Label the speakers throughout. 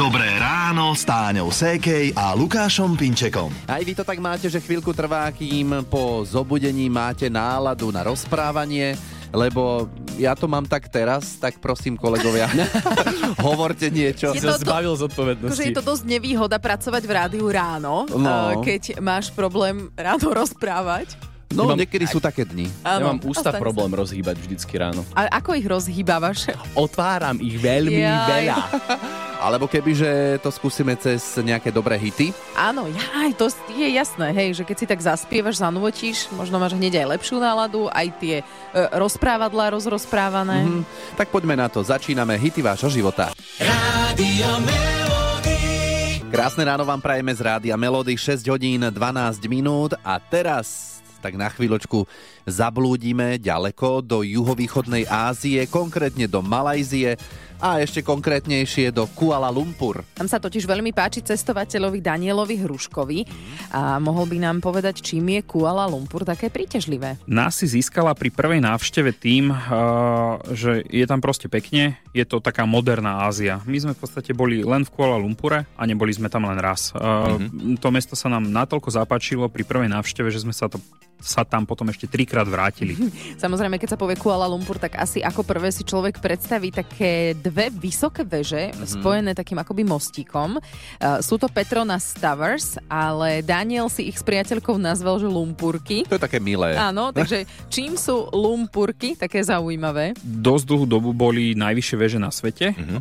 Speaker 1: Dobré ráno s Táňou Sékej a Lukášom Pinčekom.
Speaker 2: Aj vy to tak máte, že chvíľku trvá, kým po zobudení máte náladu na rozprávanie, lebo ja to mám tak teraz, tak prosím kolegovia, hovorte niečo.
Speaker 3: Je to
Speaker 4: zbavil
Speaker 3: Akože
Speaker 4: zodpovednosti.
Speaker 3: je to dosť nevýhoda pracovať v rádiu ráno,
Speaker 2: No.
Speaker 3: no. keď máš problém ráno rozprávať.
Speaker 2: No,
Speaker 4: Ja mám-
Speaker 2: niekedy sú také dni.
Speaker 4: Ja mám ústa
Speaker 3: ostane sa.
Speaker 4: problém rozhýbať vždycky ráno.
Speaker 3: A ako ich rozhýbavaš?
Speaker 4: Otváram ich veľmi
Speaker 3: Jaj.
Speaker 4: veľa.
Speaker 2: Alebo keby, že to skúsime cez nejaké dobré hity.
Speaker 3: Áno, jaj, to je jasné, hej, že keď si tak zaspievaš, zanútiš, možno máš hneď aj lepšiu náladu, aj tie e, rozprávadlá rozrozprávané.
Speaker 2: Hm, tak poďme na to. Začíname hity vášho života. Krásne ráno vám prajeme z Rádia Melody, 6 hodín 12 minút a teraz tak na chvíľočku zablúdime ďaleko do juhovýchodnej Ázie, konkrétne do Malajzie a ešte konkrétnejšie do Kuala Lumpur.
Speaker 3: Tam sa totiž veľmi páči cestovateľovi Danielovi Hruškovi a mohol by nám povedať, čím je Kuala Lumpur také príťažlivé.
Speaker 5: Nás si získala pri prvej návšteve tým, že je tam proste pekne, je to taká moderná Ázia. My sme v podstate boli len v Kuala Lumpure a neboli sme tam len raz. Mm-hmm. To mesto sa nám natoľko zapáčilo pri prvej návšteve, že sme sa, to, sa tam potom ešte trikrát vrátili.
Speaker 3: Samozrejme, keď sa povie Kuala Lumpur, tak asi ako prvé si človek predstaví také dve vysoké veže mm-hmm. spojené takým akoby mostíkom. Uh, sú to Petronas Towers, ale Daniel si ich s priateľkou nazval, že Lumpurky.
Speaker 2: To je také milé.
Speaker 3: Áno, takže čím sú Lumpurky také zaujímavé?
Speaker 5: Dosť dlhú dobu boli najvyššie veže na svete, mm-hmm.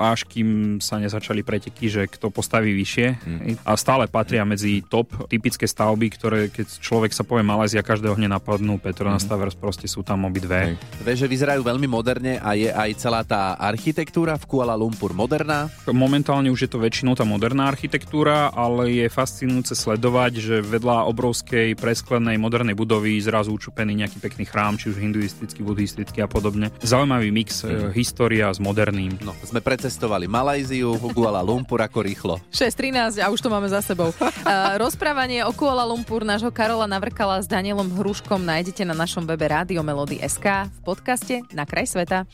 Speaker 5: až kým sa nezačali preteky, že kto postaví vyššie. Mm-hmm. A stále patria medzi top typické stavby, ktoré keď človek sa povie Malézia, každého hneď napadnú Petronas mm-hmm. Towers, proste sú tam obidve.
Speaker 2: Veže vyzerajú veľmi moderne a je aj celá tá architektúra v Kuala Lumpur moderná.
Speaker 5: Momentálne už je to väčšinou tá moderná architektúra, ale je fascinujúce sledovať, že vedľa obrovskej presklenej modernej budovy zrazu učupený nejaký pekný chrám, či už hinduistický, buddhistický a podobne. Zaujímavý mix mm. história s moderným.
Speaker 2: No, sme precestovali Malajziu, Kuala Lumpur ako rýchlo.
Speaker 3: 6.13 a už to máme za sebou. Uh, rozprávanie o Kuala Lumpur nášho Karola Navrkala s Danielom Hruškom nájdete na našom webe Rádio Melody SK v podcaste Na kraj sveta.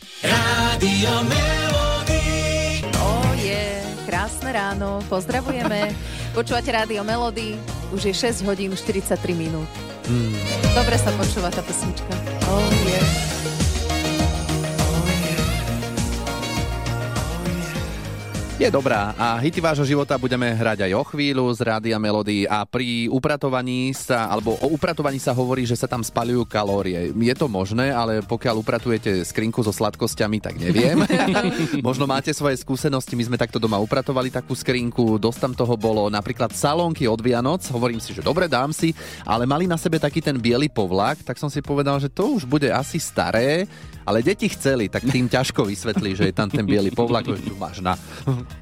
Speaker 3: Oh je, krásne ráno, pozdravujeme. Počúvate Rádio Melody, už je 6 hodín 43 minút.
Speaker 2: Mm.
Speaker 3: Dobre sa počúva tá pesnička. Oh je.
Speaker 2: Je dobrá a hity vášho života budeme hrať aj o chvíľu z Rádia Melody a pri upratovaní sa, alebo o upratovaní sa hovorí, že sa tam spalujú kalórie. Je to možné, ale pokiaľ upratujete skrinku so sladkosťami, tak neviem. Možno máte svoje skúsenosti, my sme takto doma upratovali takú skrinku, dosť tam toho bolo, napríklad salónky od Vianoc, hovorím si, že dobre, dám si, ale mali na sebe taký ten biely povlak, tak som si povedal, že to už bude asi staré, ale deti chceli, tak tým ťažko vysvetlí, že je tam ten biely povlak, že tu máš na.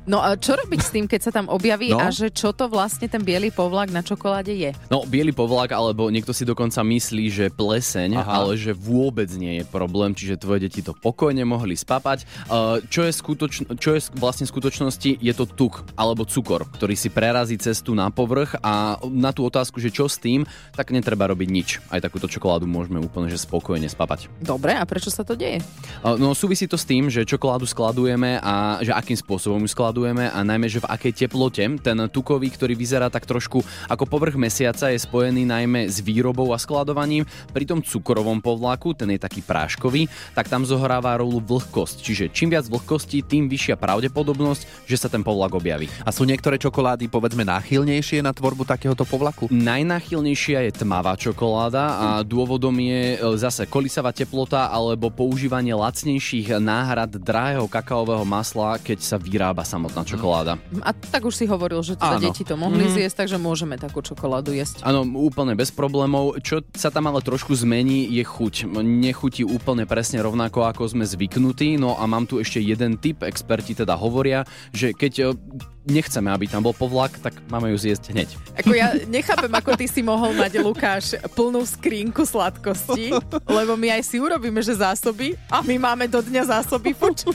Speaker 3: No a čo robiť s tým, keď sa tam objaví
Speaker 2: No.
Speaker 3: a že čo to vlastne ten biely povlak na čokoláde je?
Speaker 4: No, biely povlak, alebo niekto si dokonca myslí, že pleseň,
Speaker 2: Aha.
Speaker 4: ale že vôbec nie je problém, čiže tvoje deti to pokojne mohli spapať. Uh, čo, je skutočn- čo je vlastne v skutočnosti, je to tuk alebo cukor, ktorý si prerazí cestu na povrch a na tú otázku, že čo s tým, tak netreba robiť nič. Aj takúto čokoládu môžeme úplne že spokojne spapať.
Speaker 3: Dobre, a prečo sa to deje?
Speaker 4: Uh, No súvisí to s tým, že čokoládu skladujeme a že akým spôsobom ju skladujeme a najmä, že v akej teplote ten tukový, ktorý vyzerá tak trošku ako povrch mesiaca, je spojený najmä s výrobou a skladovaním. Pri tom cukrovom povlaku, ten je taký práškový, tak tam zohráva rolu vlhkosť. Čiže čím viac vlhkosti, tým vyššia pravdepodobnosť, že sa ten povlak objaví.
Speaker 2: A sú niektoré čokolády, povedzme, náchylnejšie na tvorbu takéhoto povlaku?
Speaker 4: Najnáchylnejšia je tmavá čokoláda a dôvodom je e, zase kolisavá teplota alebo používanie lacnejších náhrad drahého kakaového masla, keď sa vyrába samotná čokoláda.
Speaker 3: A tak už si hovoril, že teda
Speaker 2: Áno.
Speaker 3: deti to mohli zjesť, takže môžeme takú čokoládu jesť.
Speaker 4: Áno, úplne bez problémov. Čo sa tam ale trošku zmení, je chuť. Nechutí úplne presne rovnako, ako sme zvyknutí. No a mám tu ešte jeden tip. Experti teda hovoria, že keď nechceme, aby tam bol povlak, tak máme ju zjesť hneď.
Speaker 3: Ako ja nechápem, ako ty si mohol mať, Lukáš, plnú skrinku sladkosti, lebo my aj si urobíme, že zásoby a my máme do dňa zásoby fuč.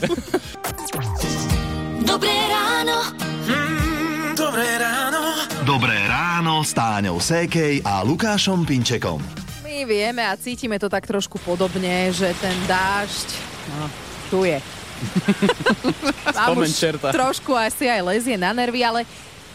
Speaker 6: Dobré ráno.
Speaker 1: Dobré ráno s Táňou Sékej a Lukášom Pinčekom.
Speaker 3: My vieme a cítime to tak trošku podobne, že ten dážď, no, tu je. Vám už
Speaker 4: čerta.
Speaker 3: trošku asi aj lezie na nervy, ale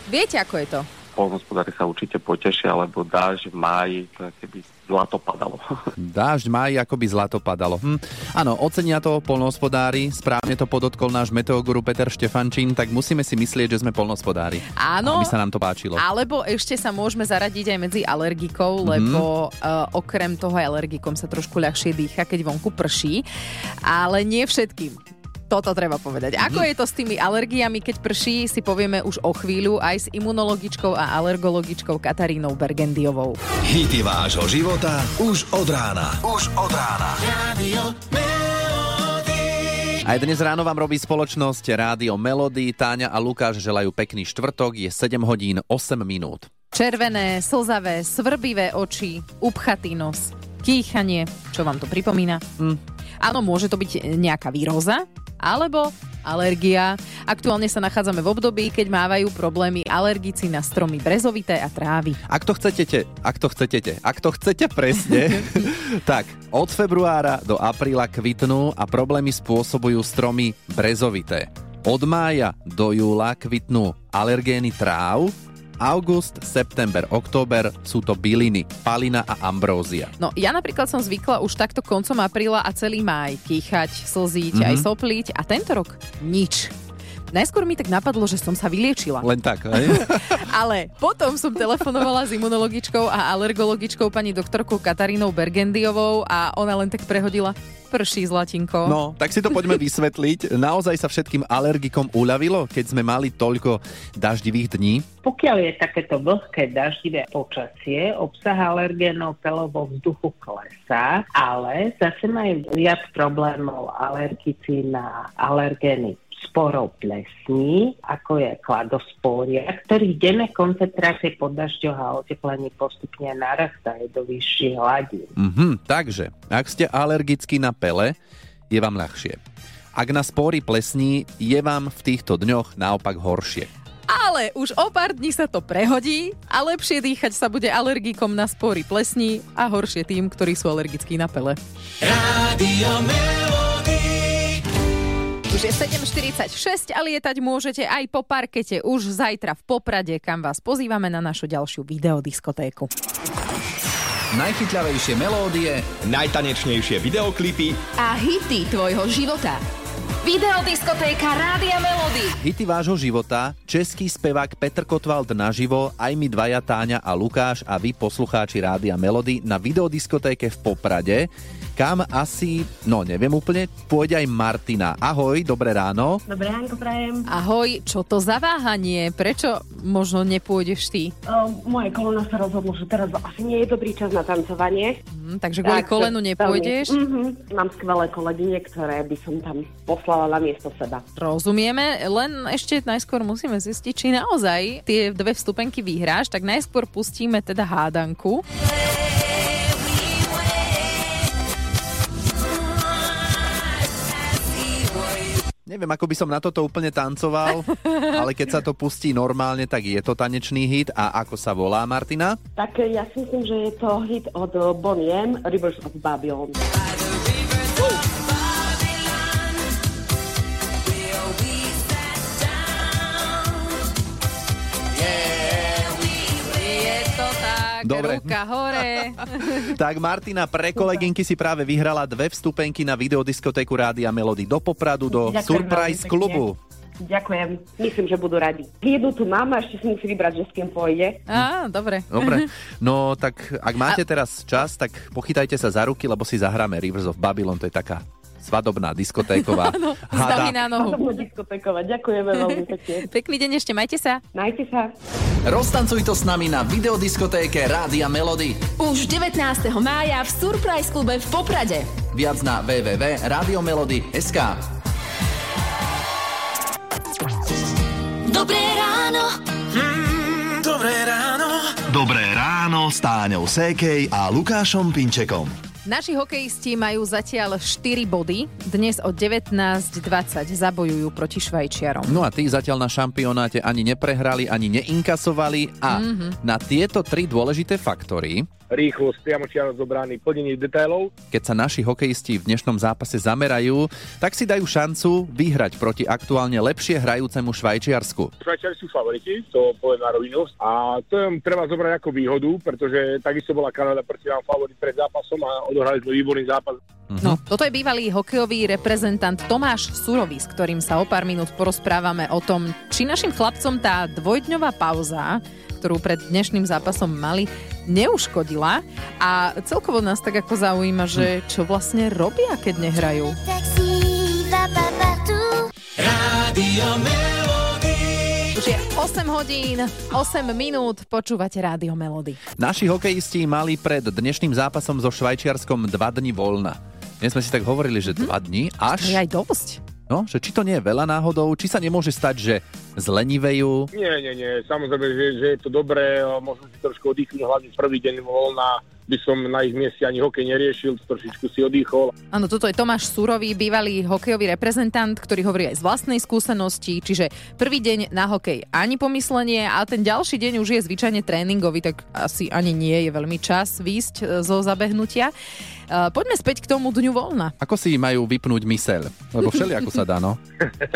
Speaker 3: viete, ako je to?
Speaker 6: polnospodári sa určite potešia, lebo dážď v máji, to je keby zlato padalo.
Speaker 2: Dážď máji, ako by zlato padalo. Hm. Áno, ocenia to polnohospodári, správne to podotkol náš meteoguru Peter Štefančín, tak musíme si myslieť, že sme polnohospodári.
Speaker 3: Áno,
Speaker 2: Aby sa nám to páčilo.
Speaker 3: Alebo ešte sa môžeme zaradiť aj medzi alergikov,
Speaker 2: Mhm.
Speaker 3: lebo uh, okrem toho aj alergikom sa trošku ľahšie dýcha, keď vonku prší. Ale nie všetkým. Toto treba povedať. Ako
Speaker 2: Mhm.
Speaker 3: je to s tými alergiami, keď prší, si povieme už o chvíľu aj s imunologičkou a alergologičkou Katarínou Bergendiovou.
Speaker 1: Hity vášho života už od rána. Už od rána.
Speaker 2: Aj dnes ráno vám robí spoločnosť Rádio Melody. Táňa a Lukáš želajú pekný štvrtok, je 7 hodín 8 minút.
Speaker 3: Červené, slzavé, svrbivé oči, upchatý nos, kýchanie. Čo vám to pripomína? Hm. Áno, môže to byť nejaká výroza, alebo alergia. Aktuálne sa nachádzame v období, keď mávajú problémy alergici na stromy brezovité a trávy.
Speaker 2: Ak to chcete, ak to chcete, ak to chcete presne, tak od februára do apríla kvitnú a problémy spôsobujú stromy brezovité. Od mája do júla kvitnú alergény tráv, august, september, október sú to byliny, palina a ambrózia.
Speaker 3: No ja napríklad som zvykla už takto koncom apríla a celý máj kýchať, slziť, mm-hmm. aj sopliť a tento rok nič. Najskôr mi tak napadlo, že som sa vyliečila.
Speaker 2: Len tak, hej?
Speaker 3: Ale potom som telefonovala s imunologičkou a alergologičkou pani doktorkou Katarínou Bergendiovou a ona len tak prehodila prší zlatinko.
Speaker 2: No, tak si to poďme vysvetliť. Naozaj sa všetkým alergikom uľavilo, keď sme mali toľko daždivých dní?
Speaker 7: Pokiaľ je takéto vlhké daždivé počasie, obsah alergénov pelového vzduchu klesá, ale zase majú viac problémov alergici na alergény sporov plesní, ako je kladospória, ktorých denné koncentrácie pod dažďoch a oteplení postupne narastajú do vyšších hladín.
Speaker 2: Mhm, takže, ak ste alergickí na pele, je vám ľahšie. Ak na spory plesní, je vám v týchto dňoch naopak horšie.
Speaker 3: Ale už o pár dní sa to prehodí a lepšie dýchať sa bude alergikom na spory plesní a horšie tým, ktorí sú alergickí na pele. Už je 7.46 a lietať môžete aj po parkete už zajtra v Poprade, kam vás pozývame na našu ďalšiu videodiskotéku.
Speaker 1: Najchytľavejšie melódie
Speaker 8: Najtanečnejšie videoklipy
Speaker 9: a hity tvojho života. Videodiskotéka Rádia Melody.
Speaker 2: Hity vášho života, český spevák Petr Kotwald naživo, aj my dvaja Táňa a Lukáš a vy poslucháči Rádia Melody na videodiskotéke v Poprade, kam asi, no neviem úplne, pôjde aj Martina. Ahoj, dobré ráno.
Speaker 10: Dobré ránko prajem.
Speaker 3: Ahoj, čo to za váhanie? Prečo možno nepôjdeš ty?
Speaker 10: Uh, moje koleno sa rozhodlo, že teraz asi nie je dobrý čas na tancovanie.
Speaker 3: Hm, takže kvôli
Speaker 10: Tak,
Speaker 3: kolenu nepôjdeš?
Speaker 10: Mhm. Mám skvelé kolegyne, ktoré by som tam poslala na miesto seba.
Speaker 3: Rozumieme, len ešte najskôr musíme zistiť, či naozaj tie dve vstupenky vyhráš, tak najskôr pustíme teda hádanku.
Speaker 2: Neviem, ako by som na toto úplne tancoval, ale keď sa to pustí normálne, tak je to tanečný hit. A ako sa volá, Martina?
Speaker 10: Tak ja si myslím, že je to hit od eh, Bonnie M, Rivers of Babylon.
Speaker 3: Tak,
Speaker 2: Dobre.
Speaker 3: ruka hore.
Speaker 2: Tak Martina, pre kolegynky si práve vyhrala dve vstupenky na videodiskotéku Rádia Melody do Popradu, do
Speaker 10: Ďakujem
Speaker 2: Surprise klubu.
Speaker 10: Ďakujem. Myslím, že budú radi. Jednu tu mám a ešte si musí vybrať, že s kým pôjde.
Speaker 3: Á, dobre.
Speaker 2: Dobre, no tak ak máte teraz čas, tak pochytajte sa za ruky, lebo si zahráme Rivers of Babylon, to je taká svadobná diskotéková
Speaker 3: Zdaví na nohu.
Speaker 10: Podobno diskotékovať. Ďakujeme veľmi pekne.
Speaker 3: Pekný deň ešte, majte sa.
Speaker 10: Majte sa.
Speaker 1: Roztancuj to s nami na videodiskotéke Rádia Melody.
Speaker 9: Už 19. mája v Surprise klube v Poprade.
Speaker 1: Viac na www.radiomelody.sk
Speaker 9: Dobré ráno.
Speaker 1: Dobré ráno. Dobré ráno s Táňou Sékej a Lukášom Pinčekom.
Speaker 3: Naši hokejisti majú zatiaľ 4 body. Dnes o 19.20 zabojujú proti Švajčiarom.
Speaker 2: No a tí zatiaľ na šampionáte ani neprehrali, ani neinkasovali a
Speaker 3: Mhm.
Speaker 2: mm-hmm. na tieto tri dôležité faktory
Speaker 11: rýchlosť, priamočiarnosť obrany, plnenie detailov.
Speaker 2: Keď sa naši hokejisti v dnešnom zápase zamerajú, tak si dajú šancu vyhrať proti aktuálne lepšie hrajúcemu Švajčiarsku.
Speaker 11: Švajčiari sú favoriti, to poviem na rovinu. A to im treba zobrať ako výhodu, pretože takisto bola Kanada proti nám favorit pred zápasom a odohrali sme výborný zápas.
Speaker 3: No, toto je bývalý hokejový reprezentant Tomáš Surový, s ktorým sa o pár minút porozprávame o tom, či našim chlapcom tá dvojdňová pauza, ktorú pred dnešným zápasom mali, neuškodila. A celkovo nás tak ako zaujíma, že čo vlastne robia, keď nehrajú. Už je 8 hodín, 8 minút, počúvate Rádio Melody.
Speaker 2: Naši hokejisti mali pred dnešným zápasom so Švajčiarskom dva dni voľna. Dnes sme si tak hovorili, že dva dni až...
Speaker 3: To je aj dosť.
Speaker 2: No, že či to nie je veľa náhodou, či sa nemôže stať, že zlenivejú.
Speaker 11: Nie, nie, nie. Samozrejme, že, že je to dobré, možno si trošku oddychnúť, hlavne prvý deň voľna by som na ich mieste ani hokej neriešil, trošičku si oddychol.
Speaker 3: Áno, toto je Tomáš Surový, bývalý hokejový reprezentant, ktorý hovorí aj z vlastnej skúsenosti, čiže prvý deň na hokej ani pomyslenie a ten ďalší deň už je zvyčajne tréningový, tak asi ani nie je veľmi čas výjsť e, zo zabehnutia. Uh, poďme späť k tomu dňu voľna.
Speaker 2: Ako si majú vypnúť myseľ? Lebo všeli ako sa dá, no.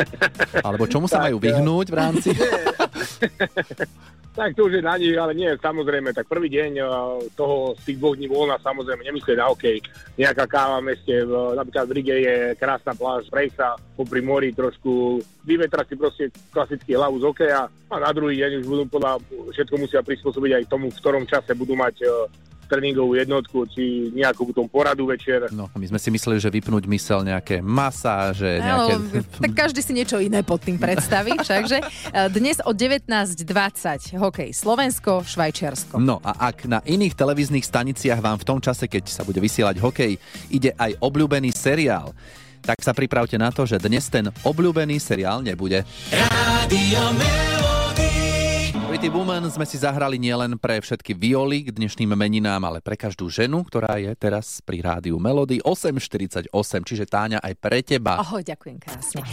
Speaker 2: Alebo čomu sa majú vyhnúť v rámci?
Speaker 11: tak to už je na nich, ale nie, samozrejme, tak prvý deň uh, toho z tých dvoch dní voľna, samozrejme, nemyslieť na hokej. Nejaká káva v meste, napríklad v Rige je krásna pláž, prejsť sa popri mori trošku, vyvetrať si proste klasický hlavu z hokeja a na druhý deň už budú podľa, všetko musia prispôsobiť aj tomu, v ktorom čase budú mať uh, tréningovú jednotku, či nejakú tom poradu večer.
Speaker 2: No, my sme si mysleli, že vypnúť mysel nejaké masáže, nejaké...
Speaker 3: No, tak každý si niečo iné pod tým predstaví, všakže. Dnes o 19.20 hokej Slovensko, Švajčiarsko.
Speaker 2: No a ak na iných televíznych staniciach vám v tom čase, keď sa bude vysielať hokej, ide aj obľúbený seriál, tak sa pripravte na to, že dnes ten obľúbený seriál nebude. Rádio Pretty Woman sme si zahrali nielen pre všetky violy k dnešným meninám, ale pre každú ženu, ktorá je teraz pri rádiu Melody 8.48, čiže Táňa aj pre teba.
Speaker 3: Ahoj, ďakujem krásne.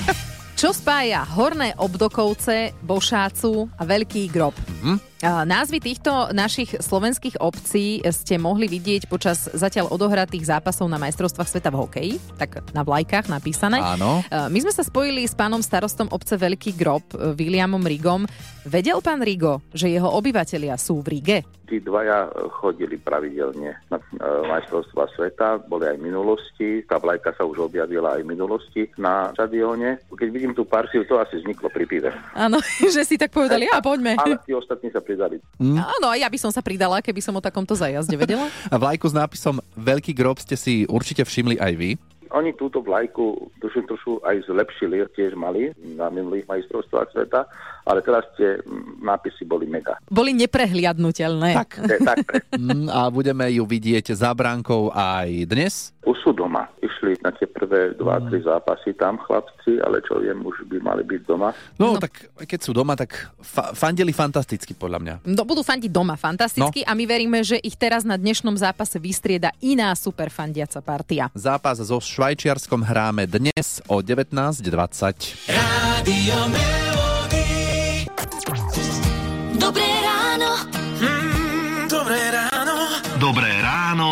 Speaker 3: Čo spája Horné Obdokovce, Bošácu a Veľký grob? Mm-hmm. Názvy týchto našich slovenských obcí ste mohli vidieť počas zatiaľ odohratých zápasov na majstrovstvách sveta v hokeji, tak na vlajkách napísané.
Speaker 2: Áno.
Speaker 3: My sme sa spojili s pánom starostom obce Veľký grob, Williamom Rigom. Vedel pán Rigo, že jeho obyvatelia sú v Rige?
Speaker 12: Tí dvaja chodili pravidelne na majstrovstva sveta, boli aj v minulosti, tá vlajka sa už objavila aj v minulosti na štadióne. Keď vidím tú parciu, to asi vzniklo pri pive.
Speaker 3: Áno, že si tak povedali, a poďme.
Speaker 12: Ale tí ostatní sa pridali.
Speaker 3: Mm. Áno, ja by som sa pridala, keby som o takomto zajazde vedela.
Speaker 2: A vlajku s nápisom Veľký grob ste si určite všimli aj vy.
Speaker 12: Oni túto vlajku tuším trošku aj zlepšili, tiež mali na minulých majstrovstvách sveta, ale teraz tie nápisy boli mega.
Speaker 3: Boli neprehliadnutelné.
Speaker 2: Tak. tak A budeme ju vidieť za bránkou aj dnes?
Speaker 12: Už sú doma. Išli na tie prvé dva, tri zápasy tam chlapci, ale čo viem, už by mali byť doma.
Speaker 2: No, no. tak keď sú doma, tak fa- fandili fantasticky podľa mňa.
Speaker 3: No, budú fandiť doma fantasticky no. a my veríme, že ich teraz na dnešnom zápase vystrieda iná super fandiaca partia.
Speaker 2: Zápas so Švajčiarskom hráme dnes o 19.20. Rádio
Speaker 1: Dobré ráno.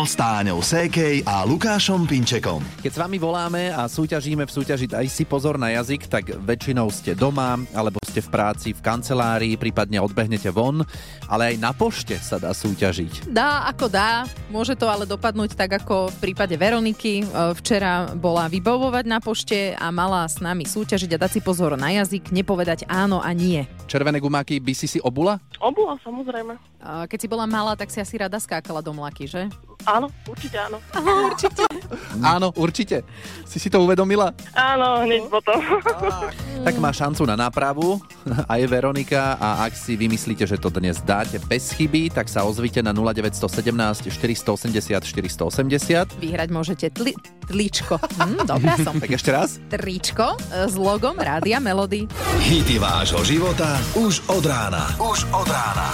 Speaker 1: Ráno s Táňou Sékej a Lukášom Pinčekom.
Speaker 2: Keď s vami voláme a súťažíme v súťaži Daj si pozor na jazyk, tak väčšinou ste doma, alebo ste v práci, v kancelárii, prípadne odbehnete von, ale aj na pošte sa dá súťažiť.
Speaker 3: Dá ako dá, môže to ale dopadnúť tak ako v prípade Veroniky. E, včera bola vybavovať na pošte a mala s nami súťažiť a dať si pozor na jazyk, nepovedať áno a nie.
Speaker 2: Červené gumáky by si si obula?
Speaker 13: Obula, samozrejme.
Speaker 3: Keď si bola malá, tak si asi rada skákala do mlaky, že?
Speaker 13: Áno, určite áno.
Speaker 3: Áno, určite.
Speaker 2: áno, určite. Si si to uvedomila?
Speaker 13: Áno, hneď potom.
Speaker 2: tak má šancu na nápravu a je Veronika a ak si vymyslíte, že to dnes dáte bez chyby, tak sa ozvite na 0917 480 480.
Speaker 3: Vyhrať môžete tli- tličko. Hm, dobrá som.
Speaker 2: tak ešte raz.
Speaker 3: Tričko e, s logom Rádia Melody.
Speaker 1: Hity vášho života už od rána. Už od rána.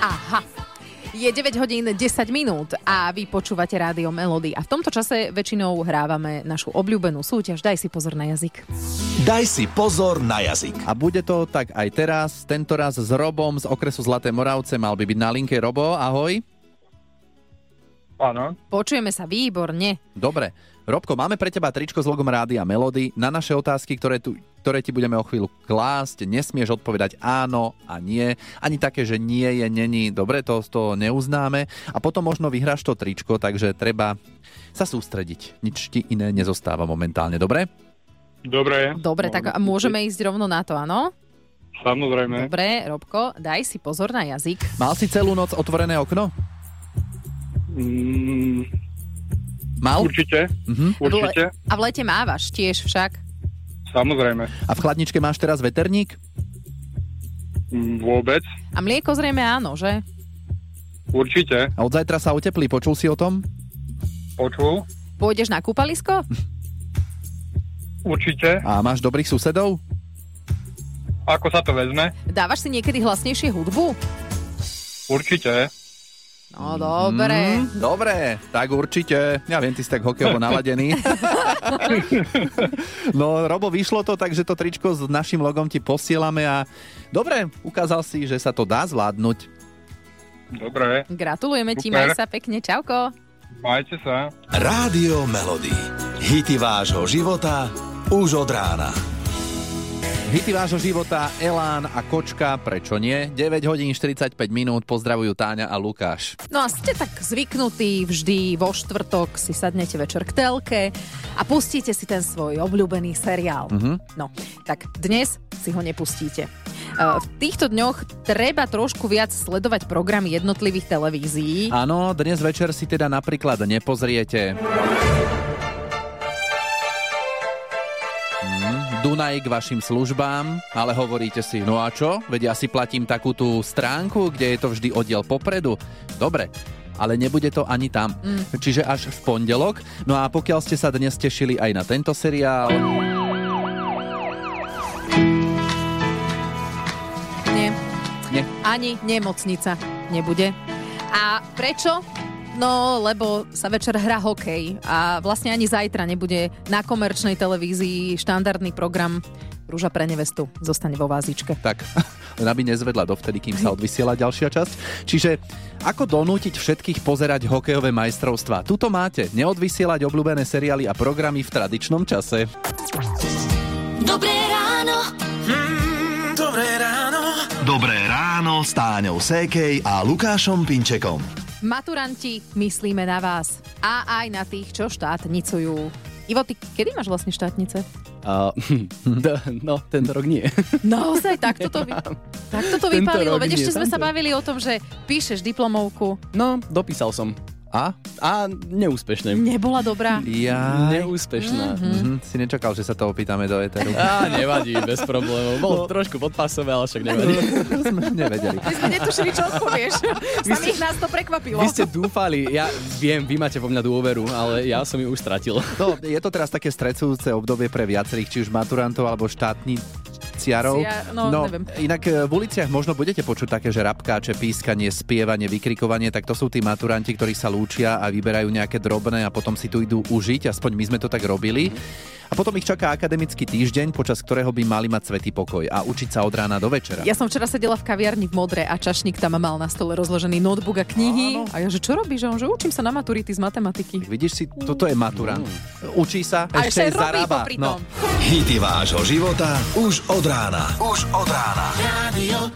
Speaker 3: Aha. Je 9 hodín 10 minút a vy počúvate rádio Melody. A v tomto čase väčšinou hrávame našu obľúbenú súťaž Daj si pozor na jazyk.
Speaker 1: Daj si pozor na jazyk.
Speaker 2: A bude to tak aj teraz, tento raz s Robom z okresu Zlaté Moravce. Mal by byť na linke. Robo, ahoj.
Speaker 14: Áno.
Speaker 3: Počujeme sa výborne.
Speaker 2: Dobre. Robko, máme pre teba tričko s logom Rádia Melody. Na naše otázky, ktoré, tu, ktoré ti budeme o chvíľu klásť, nesmieš odpovedať áno a nie. Ani také, že nie je, není. Dobre, to, to neuznáme. A potom možno vyhráš to tričko, takže treba sa sústrediť. Nič ti iné nezostáva momentálne. Dobre?
Speaker 14: Dobre.
Speaker 3: Dobre, tak môžeme ísť rovno na to, áno?
Speaker 14: Samozrejme.
Speaker 3: Dobre, Robko, daj si pozor na jazyk.
Speaker 2: Mal si celú noc otvorené okno?
Speaker 14: Mm,
Speaker 2: Mal?
Speaker 14: určite.
Speaker 2: Mhm.
Speaker 14: Určite.
Speaker 3: A v lete mávaš tiež však.
Speaker 14: Samozrejme.
Speaker 2: A v chladničke máš teraz veterník?
Speaker 14: Mm, Vôbec.
Speaker 3: A mlieko zrejme áno, že?
Speaker 14: Určite.
Speaker 2: A od zajtra sa oteplí, počul si o tom?
Speaker 14: Počul.
Speaker 3: Pôjdeš na kúpalisko?
Speaker 14: Určite.
Speaker 2: A máš dobrých susedov?
Speaker 14: Ako sa to vezme?
Speaker 3: Dávaš si niekedy hlasnejšie hudbu?
Speaker 14: Určite.
Speaker 3: No dobre.
Speaker 2: Mm, dobre, tak určite. Ja viem, ty si tak hokejovo naladený. no, Robo, vyšlo to, takže to tričko s našim logom ti posielame a dobre, ukázal si, že sa to dá zvládnuť.
Speaker 14: Dobre.
Speaker 3: Gratulujeme ti,
Speaker 14: Super.
Speaker 3: maj sa pekne, čauko.
Speaker 14: Majte sa.
Speaker 1: Rádio Melody. Hity vášho života už od rána.
Speaker 2: Hity vášho života, Elán a Kočka, prečo nie? 9 hodín 45 minút, pozdravujú Táňa a Lukáš.
Speaker 3: No a ste tak zvyknutí vždy vo štvrtok si sadnete večer k telke a pustíte si ten svoj obľúbený seriál.
Speaker 2: Mhm.
Speaker 3: No, tak dnes si ho nepustíte. E, V týchto dňoch treba trošku viac sledovať programy jednotlivých televízií.
Speaker 2: Áno, dnes večer si teda napríklad nepozriete Dunaj k vašim službám, ale hovoríte si, no a čo? Veď ja si platím takú tú stránku, kde je to vždy oddiel popredu. Dobre, ale nebude to ani tam.
Speaker 3: Mm.
Speaker 2: Čiže až v pondelok. No a pokiaľ ste sa dnes tešili aj na tento seriál,
Speaker 3: Nie.
Speaker 2: Nie.
Speaker 3: Ani nemocnica nebude. A prečo? No, lebo sa večer hrá hokej a vlastne ani zajtra nebude na komerčnej televízii štandardný program Rúža pre nevestu zostane vo vázičke.
Speaker 2: tak len aby nezvedla dovtedy, kým sa odvysiela ďalšia časť. Čiže ako donútiť všetkých pozerať hokejové majstrovstvá? Tuto máte, neodvysielať obľúbené seriály a programy v tradičnom čase.
Speaker 1: Dobré ráno. Mm, dobré ráno. Dobré ráno s Táňou Sékej a Lukášom Pinčekom.
Speaker 3: Maturanti, myslíme na vás. A aj na tých, čo štátnicujú. Ivo, ty kedy máš vlastne štátnice?
Speaker 4: Uh, no, tento rok nie.
Speaker 3: Naozaj, takto to, vy... takto to
Speaker 4: Tento
Speaker 3: vypálilo.
Speaker 4: rok
Speaker 3: Veď ešte sme sa bavili o tom, že píšeš diplomovku.
Speaker 4: No, dopísal som.
Speaker 2: A?
Speaker 4: A neúspešne.
Speaker 3: Nebola dobrá.
Speaker 2: Ja...
Speaker 4: Neúspešná.
Speaker 2: Mm-hmm. Si nečakal, že sa to opýtame do Eteru.
Speaker 4: Á, nevadí, bez problémov. Bolo trošku podpasové, ale však nevadí.
Speaker 2: sme nevedeli.
Speaker 3: My sme netušili, čo odpovieš. Samých nás to prekvapilo.
Speaker 4: Vy ste dúfali, ja viem, vy máte vo mňa dôveru, ale ja som ju už stratil.
Speaker 2: No, je to teraz také strecujúce obdobie pre viacerých, či už maturantov alebo štátni ciarov.
Speaker 3: Cia- no, neviem.
Speaker 2: inak e, v uliciach možno budete počuť také, že rapkáče, pískanie, spievanie, vykrikovanie, tak to sú tí maturanti, ktorí sa lúčia a vyberajú nejaké drobné a potom si tu idú užiť, aspoň my sme to tak robili. A potom ich čaká akademický týždeň, počas ktorého by mali mať svetý pokoj a učiť sa od rána do večera.
Speaker 3: Ja som včera sedela v kaviarni v Modre a čašník tam mal na stole rozložený notebook a knihy. A ja, že čo robíš? A on, že učím sa na maturity z matematiky.
Speaker 2: Vidíš si, toto je maturant. Učí sa,
Speaker 3: A
Speaker 2: ešte
Speaker 3: ešte
Speaker 2: zarába.
Speaker 3: popri
Speaker 2: No.
Speaker 1: Hity vášho života už od rána. Už od rána. Radio